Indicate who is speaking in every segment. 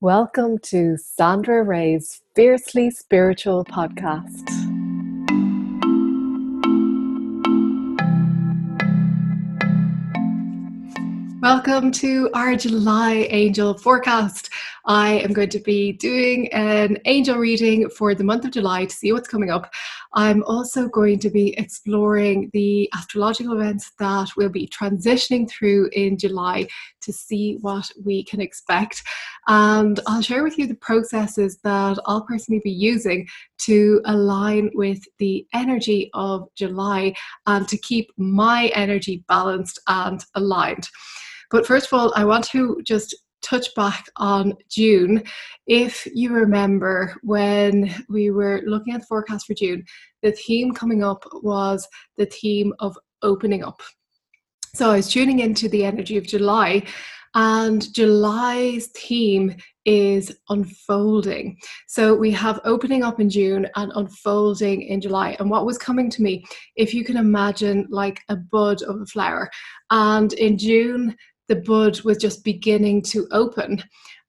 Speaker 1: Welcome to Sandra Ray's Fiercely Spiritual podcast. Welcome to our July Angel Forecast. I am going to be doing an angel reading for the month of July to see what's coming up. I'm also going to be exploring the astrological events that we'll be transitioning through in July to see what we can expect. And I'll share with you the processes that I'll personally be using to align with the energy of July and to keep my energy balanced and aligned. But first of all, I want to just touch back on June. If you remember when we were looking at the forecast for June, the theme coming up was the theme of opening up. So I was tuning into the energy of July, and July's theme is unfolding. So we have opening up in June and unfolding in July. And what was coming to me, if you can imagine like a bud of a flower, and in June, the bud was just beginning to open.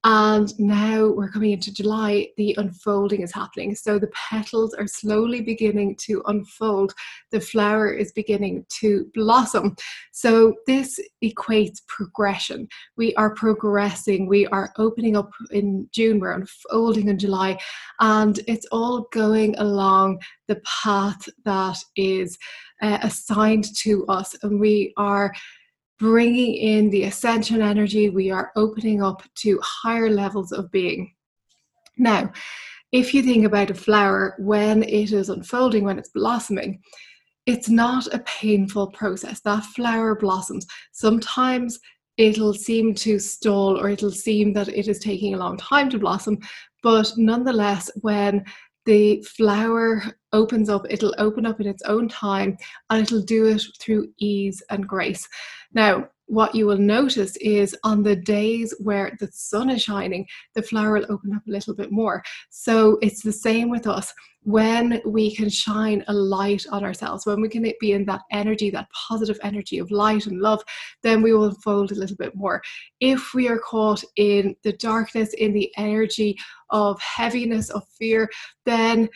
Speaker 1: And now we're coming into July, the unfolding is happening. So the petals are slowly beginning to unfold, the flower is beginning to blossom. So this equates progression. We are progressing, we are opening up in June, we're unfolding in July, and it's all going along the path that is uh, assigned to us. And we are bringing in the ascension energy, we are opening up to higher levels of being. Now, if you think about a flower when it is unfolding, when it's blossoming, it's not a painful process. That flower blossoms. Sometimes it'll seem to stall or it'll seem that it is taking a long time to blossom, but nonetheless, when the flower opens up, it'll open up in its own time and it'll do it through ease and grace. Now, what you will notice is on the days where the sun is shining, the flower will open up a little bit more. So it's the same with us. When we can shine a light on ourselves, when we can be in that energy, that positive energy of light and love, then we will unfold a little bit more. If we are caught in the darkness, in the energy of heaviness, of fear, then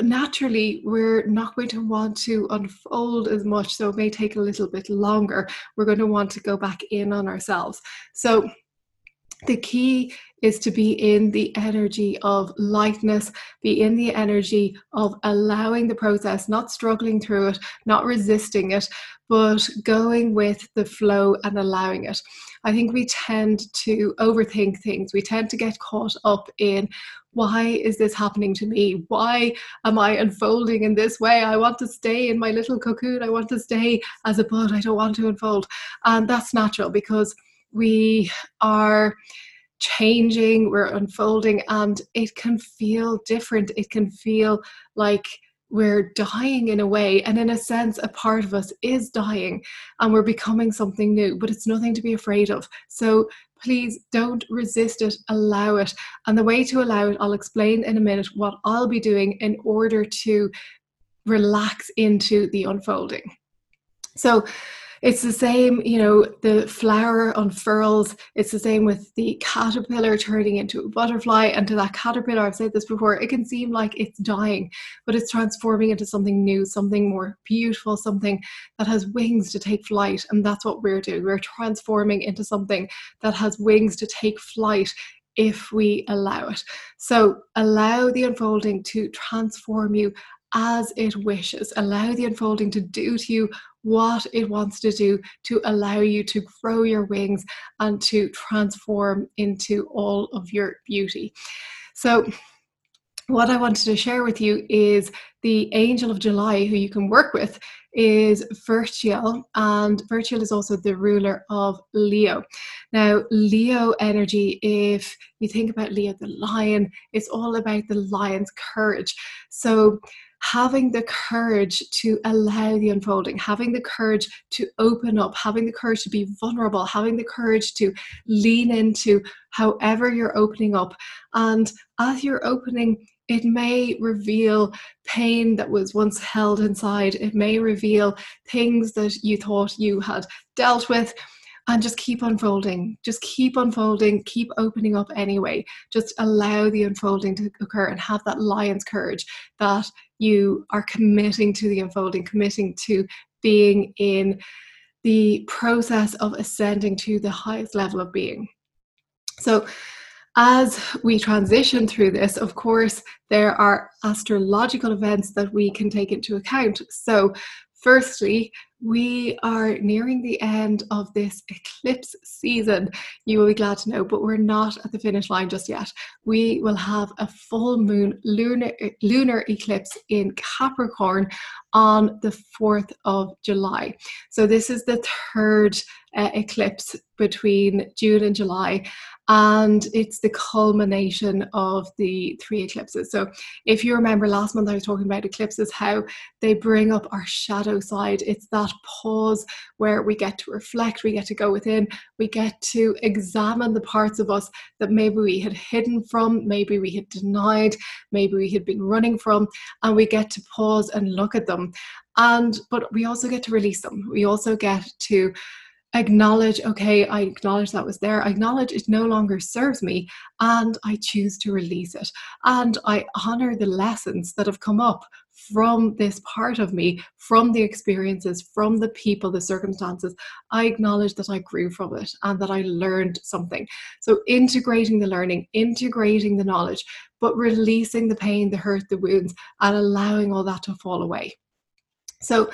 Speaker 1: naturally we're not going to want to unfold as much so it may take a little bit longer. We're going to want to go back in on ourselves. So the key is to be in the energy of lightness, be in the energy of allowing the process, not struggling through it, not resisting it, but going with the flow and allowing it. I think we tend to overthink things. We tend to get caught up in why is this happening to me? Why am I unfolding in this way? I want to stay in my little cocoon. I want to stay as a bud. I don't want to unfold. And that's natural because we are changing, we're unfolding, and it can feel different. It can feel like we're dying in a way and in a sense a part of us is dying and we're becoming something new but it's nothing to be afraid of. So please don't resist it. Allow it. And the way to allow it i'll explain in a minute what i'll be doing in order to relax into the unfolding. So it's the same, you know, the flower unfurls. It's the same with the caterpillar turning into a butterfly. And to that caterpillar, I've said this before, it can seem like it's dying, but it's transforming into something new, something more beautiful, something that has wings to take flight. And that's what we're doing. We're transforming into something that has wings to take flight if we allow it. So allow the unfolding to transform you as it wishes. Allow the unfolding to do to you what it wants to do to allow you to grow your wings and to transform into all of your beauty. So, what I wanted to share with you is the angel of July, who you can work with, is Verchiel, and Verchiel is also the ruler of Leo. Now, Leo energy, if you think about Leo the lion, it's all about the lion's courage. So, having the courage to allow the unfolding, having the courage to open up, having the courage to be vulnerable, having the courage to lean into however you're opening up. And as you're opening, it may reveal pain that was once held inside. It may reveal things that you thought you had dealt with. and just keep unfolding. Just keep unfolding, keep opening up anyway. Just allow the unfolding to occur and have that lion's courage that you are committing to the unfolding, committing to being in the process of ascending to the highest level of being. So, as we transition through this, of course, there are astrological events that we can take into account. So, firstly, we are nearing the end of this eclipse season. You will be glad to know, but we're not at the finish line just yet. We will have a full moon lunar, lunar eclipse in Capricorn on the 4th of July. So, this is the third uh, eclipse between June and July and it's the culmination of the three eclipses. So, if you remember last month, I was talking about eclipses, how they bring up our shadow side. It's that pause where we get to reflect, we get to go within, we get to examine the parts of us that maybe we had hidden from, maybe we had denied, maybe we had been running from, and we get to pause and look at them. And but we also get to release them. We also get to acknowledge, okay, I acknowledge that was there. I acknowledge it no longer serves me and I choose to release it. And I honor the lessons that have come up from this part of me, from the experiences, from the people, the circumstances. I acknowledge that I grew from it and that I learned something. So, integrating the learning, integrating the knowledge, but releasing the pain, the hurt, the wounds, and allowing all that to fall away. So,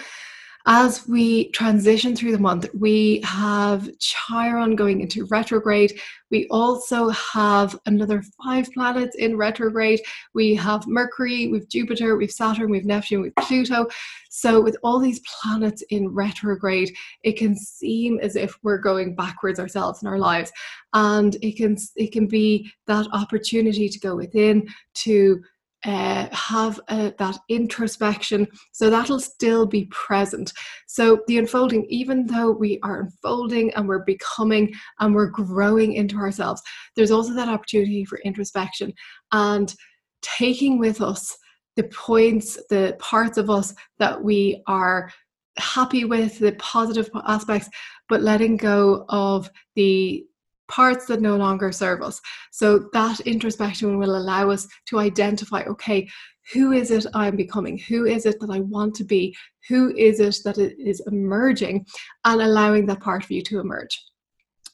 Speaker 1: as we transition through the month, we have Chiron going into retrograde. We also have another five planets in retrograde. We have Mercury, we've Jupiter, we've Saturn, we've Neptune, we've Pluto. So, with all these planets in retrograde, it can seem as if we're going backwards ourselves in our lives, and it can it can be that opportunity to go within to uh, have uh, that introspection. So that'll still be present. So the unfolding, even though we are unfolding and we're becoming and we're growing into ourselves, there's also that opportunity for introspection and taking with us the points, the parts of us that we are happy with, the positive aspects, but letting go of the parts that no longer serve us. So that introspection will allow us to identify okay, who is it I'm becoming? Who is it that I want to be? Who is it that is emerging? And allowing that part of you to emerge.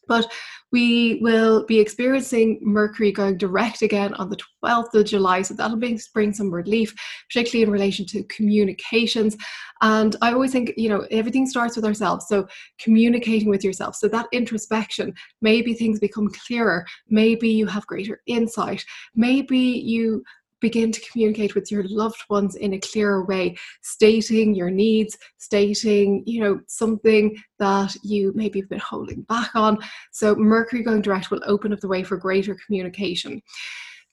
Speaker 1: But we will be experiencing Mercury going direct again on the 12th of July. So that'll bring, bring some relief, particularly in relation to communications. And I always think, you know, everything starts with ourselves. So communicating with yourself. So that introspection, maybe things become clearer. Maybe you have greater insight. Maybe you begin to communicate with your loved ones in a clearer way stating your needs stating you know something that you maybe have been holding back on so mercury going direct will open up the way for greater communication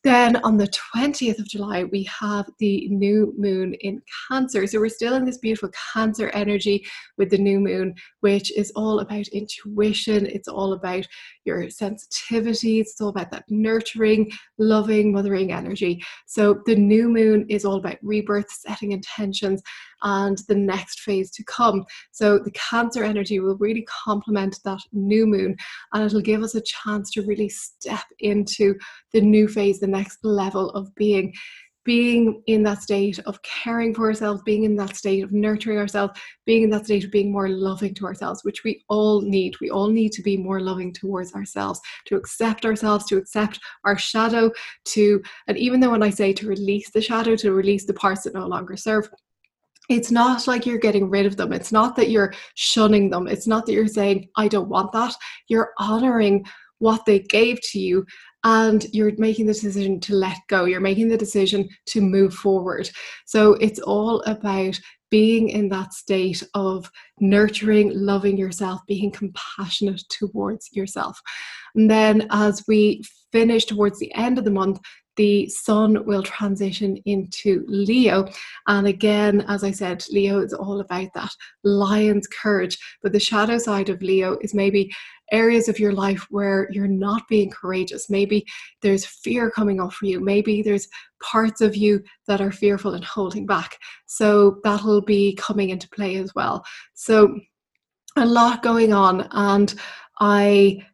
Speaker 1: then on the 20th of July, we have the new moon in Cancer. So we're still in this beautiful Cancer energy with the new moon, which is all about intuition. It's all about your sensitivity. It's all about that nurturing, loving, mothering energy. So the new moon is all about rebirth, setting intentions, and the next phase to come. So the Cancer energy will really complement that new moon and it'll give us a chance to really step into the new phase, the next level of being being in that state of caring for ourselves, being in that state of nurturing ourselves, being in that state of being more loving to ourselves, which we all need. We all need to be more loving towards ourselves, to accept ourselves, to accept our shadow, to, and even though when I say to release the shadow, to release the parts that no longer serve, it's not like you're getting rid of them. It's not that you're shunning them. It's not that you're saying, I don't want that. You're honoring what they gave to you and you're making the decision to let go. You're making the decision to move forward. So it's all about being in that state of nurturing, loving yourself, being compassionate towards yourself. And then as we finish towards the end of the month, the sun will transition into Leo. And again, as I said, Leo is all about that lion's courage. But the shadow side of Leo is maybe areas of your life where you're not being courageous. Maybe there's fear coming up for you. Maybe there's parts of you that are fearful and holding back. So that'll be coming into play as well. So a lot going on. And I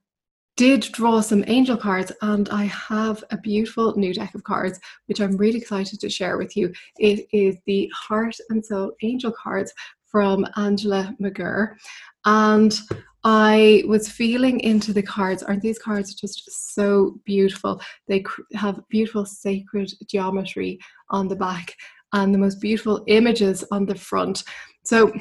Speaker 1: did draw some angel cards and I have a beautiful new deck of cards which I'm really excited to share with you. It is the Heart and Soul Angel cards from Angela McGirr and I was feeling into the cards. Aren't these cards just so beautiful? They have beautiful sacred geometry on the back and the most beautiful images on the front. So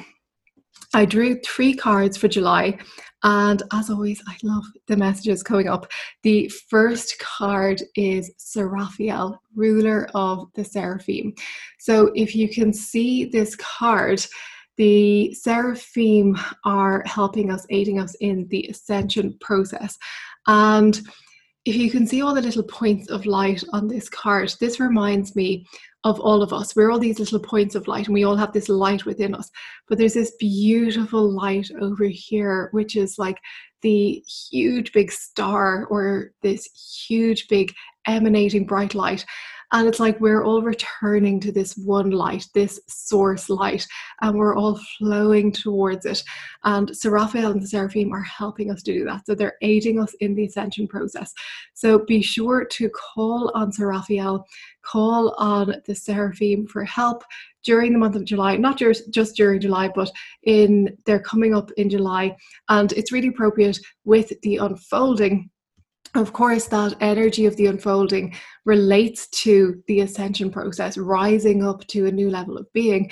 Speaker 1: I drew three cards for July, and as always, I love the messages coming up. The first card is Seraphiel, ruler of the Seraphim. So if you can see this card, the seraphim are helping us, aiding us in the ascension process. And if you can see all the little points of light on this card, this reminds me of all of us. We're all these little points of light, and we all have this light within us. But there's this beautiful light over here, which is like the huge big star or this huge big emanating bright light. And it's like we're all returning to this one light, this source light, and we're all flowing towards it. And Seraphiel and the Seraphim are helping us to do that. So they're aiding us in the ascension process. So be sure to call on Seraphiel, call on the Seraphim for help during the month of July, not just, just during July, but in they're coming up in July. And it's really appropriate with the unfolding of course, that energy of the unfolding relates to the ascension process, rising up to a new level of being.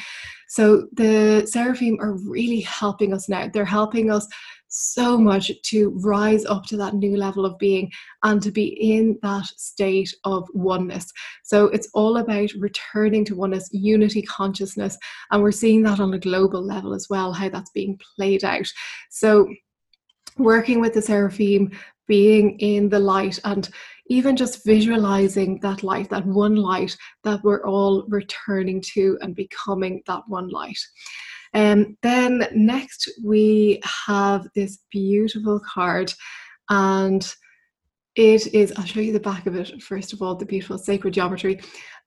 Speaker 1: So the seraphim are really helping us now. They're helping us so much to rise up to that new level of being and to be in that state of oneness. So it's all about returning to oneness, unity consciousness. And we're seeing that on a global level as well, how that's being played out. So working with the seraphim being in the light and even just visualizing that light, that one light that we're all returning to and becoming that one light. And um, then next we have this beautiful card and it is, I'll show you the back of it first of all, the beautiful sacred geometry.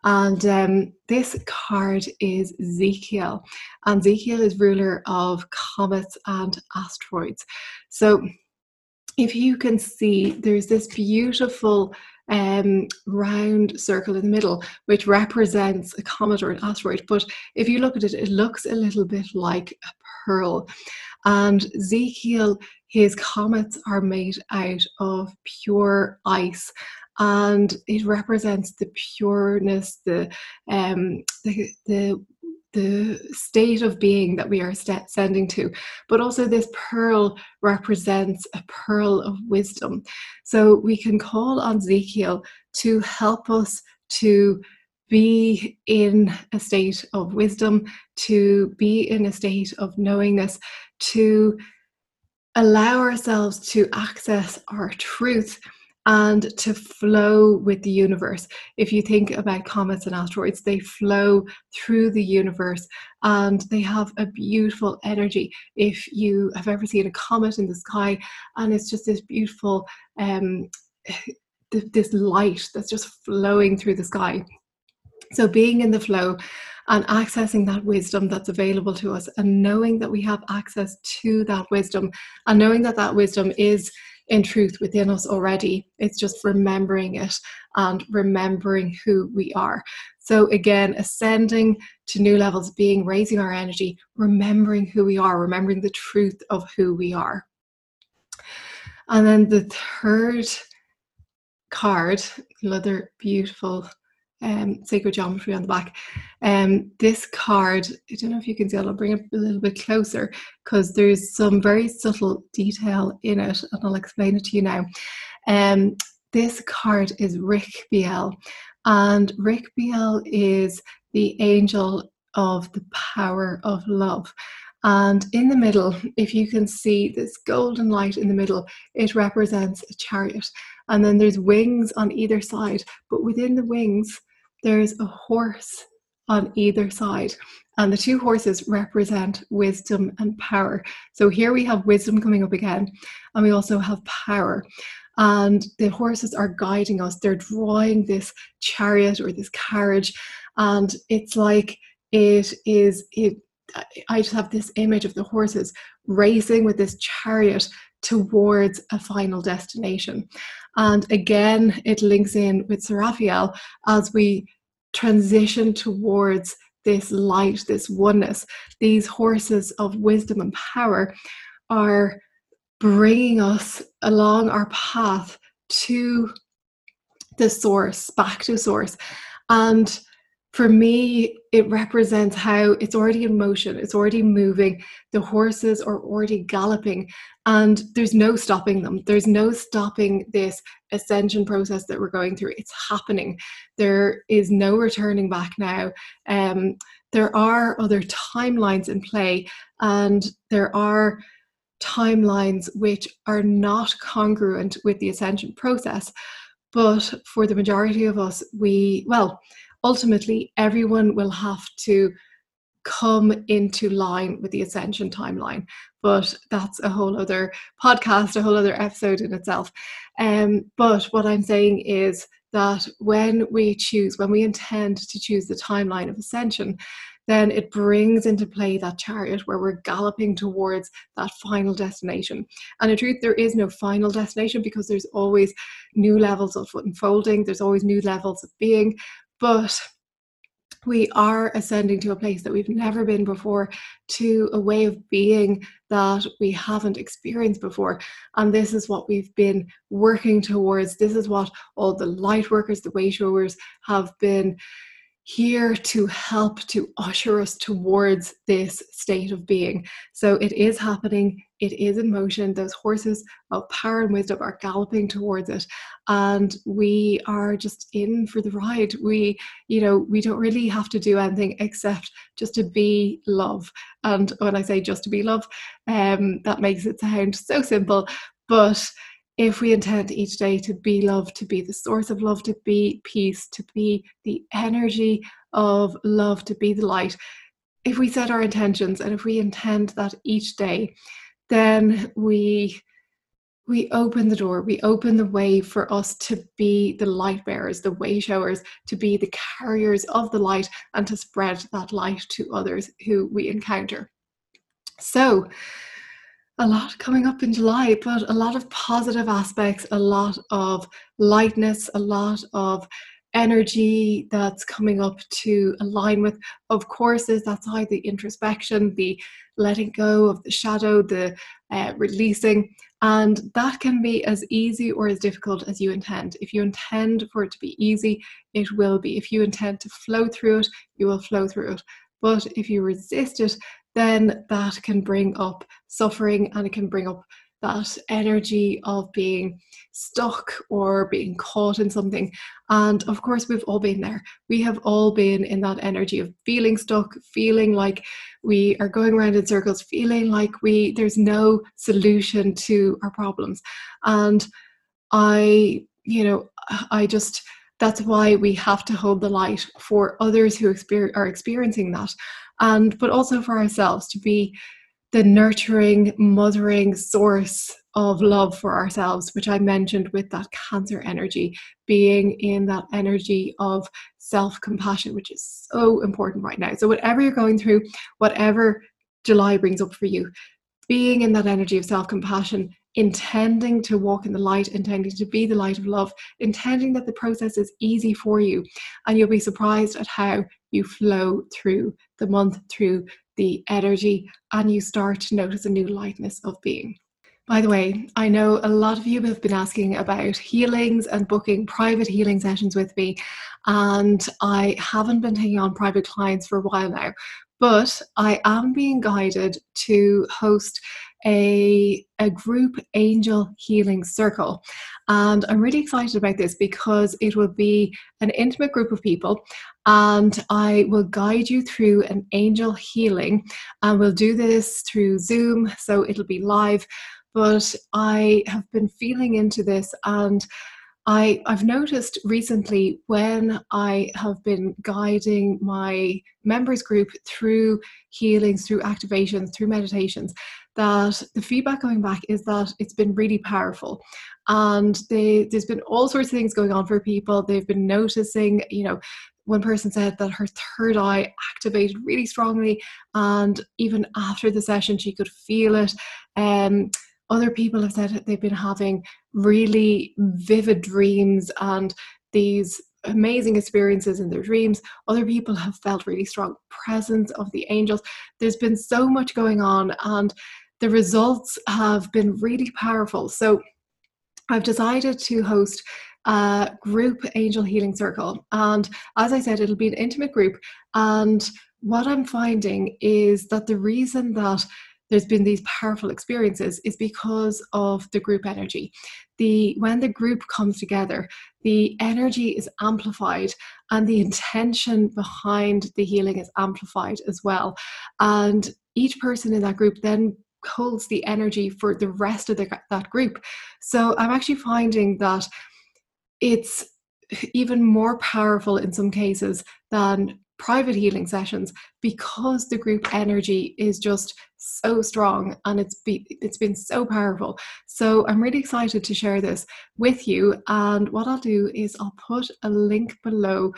Speaker 1: And um, this card is Zekiel. And Zekiel is ruler of comets and asteroids. So if you can see, there's this beautiful um, round circle in the middle, which represents a comet or an asteroid. But if you look at it, it looks a little bit like a pearl. And Zekiel, his comets are made out of pure ice. And it represents the pureness, the um, the, the the state of being that we are sending to. But also, this pearl represents a pearl of wisdom. So we can call on Zekiel to help us to be in a state of wisdom, to be in a state of knowingness, to allow ourselves to access our truth and to flow with the universe. If you think about comets and asteroids, they flow through the universe and they have a beautiful energy. If you have ever seen a comet in the sky, and it's just this beautiful, um, this light that's just flowing through the sky. So, being in the flow and accessing that wisdom that's available to us, and knowing that we have access to that wisdom, and knowing that that wisdom is in truth within us already. It's just remembering it and remembering who we are. So, again, ascending to new levels being, raising our energy, remembering who we are, remembering the truth of who we are. And then the third card, another beautiful um, sacred geometry on the back. Um, this card, I don't know if you can see it, I'll bring it a little bit closer because there's some very subtle detail in it, and I'll explain it to you now. Um, this card is Rikbiel, and Rick Biel is the angel of the power of love. And in the middle, if you can see this golden light in the middle, it represents a chariot. And then there's wings on either side, but within the wings, there's a horse on either side. And the two horses represent wisdom and power. So here we have wisdom coming up again, and we also have power. And the horses are guiding us, they're drawing this chariot or this carriage. And it's like it is, it, I just have this image of the horses racing with this chariot towards a final destination. And again, it links in with Seraphiel as we transition towards this light, this oneness. These horses of wisdom and power are bringing us along our path to the source, back to source. And for me, it represents how it's already in motion, it's already moving, the horses are already galloping, and there's no stopping them. There's no stopping this ascension process that we're going through. It's happening. There is no returning back now. Um, there are other timelines in play, and there are timelines which are not congruent with the ascension process. But for the majority of us, we, well, ultimately, everyone will have to come into line with the ascension timeline. But that's a whole other podcast, a whole other episode in itself. Um, but what I'm saying is that when we choose, when we intend to choose the timeline of ascension, then it brings into play that chariot where we're galloping towards that final destination. And in truth, there is no final destination because there's always new levels of unfolding, there's always new levels of being. But we are ascending to a place that we've never been before, to a way of being that we haven't experienced before. And this is what we've been working towards. This is what all the light workers, the way showers have been here to help to usher us towards this state of being. So it is happening, it is in motion. Those horses of power and wisdom are galloping towards it. And we are just in for the ride. We, you know, we don't really have to do anything except just to be love. And when I say just to be love, um, that makes it sound so simple. But if we intend each day to be love, to be the source of love, to be peace, to be the energy of love, to be the light, if we set our intentions and if we intend that each day, then we we open the door, we open the way for us to be the light bearers, the way showers, to be the carriers of the light and to spread that light to others who we encounter. So, a lot coming up in July, but a lot of positive aspects, a lot of lightness, a lot of energy that's coming up to align with. Of course, is that side the introspection, the letting go of the shadow, the uh, releasing, and that can be as easy or as difficult as you intend. If you intend for it to be easy, it will be. If you intend to flow through it, you will flow through it. But if you resist it, then that can bring up suffering and it can bring up that energy of being stuck or being caught in something. And of course, we've all been there. We have all been in that energy of feeling stuck, feeling like we are going around in circles, feeling like we there's no solution to our problems. And I, you know, I just that's why we have to hold the light for others who are experiencing that and but also for ourselves to be the nurturing mothering source of love for ourselves which i mentioned with that cancer energy being in that energy of self compassion which is so important right now. So whatever you're going through whatever july brings up for you being in that energy of self compassion intending to walk in the light, intending to be the light of love, intending that the process is easy for you. And you'll be surprised at how you flow through the month, through the energy, and you start to notice a new lightness of being. By the way, I know a lot of you have been asking about healings and booking private healing sessions with me, and I haven't been taking on private clients for a while now, but I am being guided to host a, a group angel healing circle. And I'm really excited about this because it will be an intimate group of people and I will guide you through an angel healing. And we'll do this through Zoom, so it'll be live. But I have been feeling into this and I, I've noticed recently when I have been guiding my members group through healings, through activations, through meditations, that the feedback coming back is that it's been really powerful. And they, there's been all sorts of things going on for people. They've been noticing, you know, one person said that her third eye activated really strongly, and even after the session, she could feel it. Um, Other people have said they've been having really vivid dreams and these amazing experiences in their dreams. Other people have felt really strong presence of the angels. There's been so much going on, and the results have been really powerful. So, I've decided to host a group angel healing circle. And as I said, it'll be an intimate group. And what I'm finding is that the reason that there's been these powerful experiences is because of the group energy. The when the group comes together, the energy is amplified and the intention behind the healing is amplified as well. And each person in that group then holds the energy for the rest of the, that group. So I'm actually finding that it's even more powerful in some cases than private healing sessions because the group energy is just so strong and it's be, it's been so powerful. So I'm really excited to share this with you and what I'll do is I'll put a link below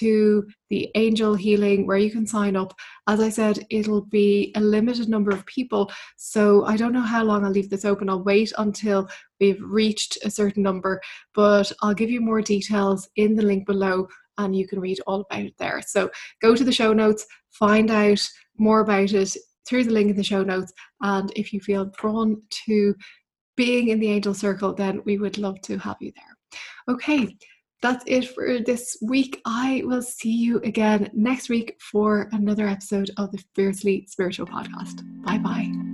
Speaker 1: to the angel healing where you can sign up. As I said, it'll be a limited number of people. So I don't know how long I'll leave this open. I'll wait until we've reached a certain number, but I'll give you more details in the link below and you can read all about it there. So go to the show notes, find out more about it through the link in the show notes. And if you feel drawn to being in the angel circle, then we would love to have you there. Okay, that's it for this week. I will see you again next week for another episode of the Fiercely Spiritual Podcast. Bye bye.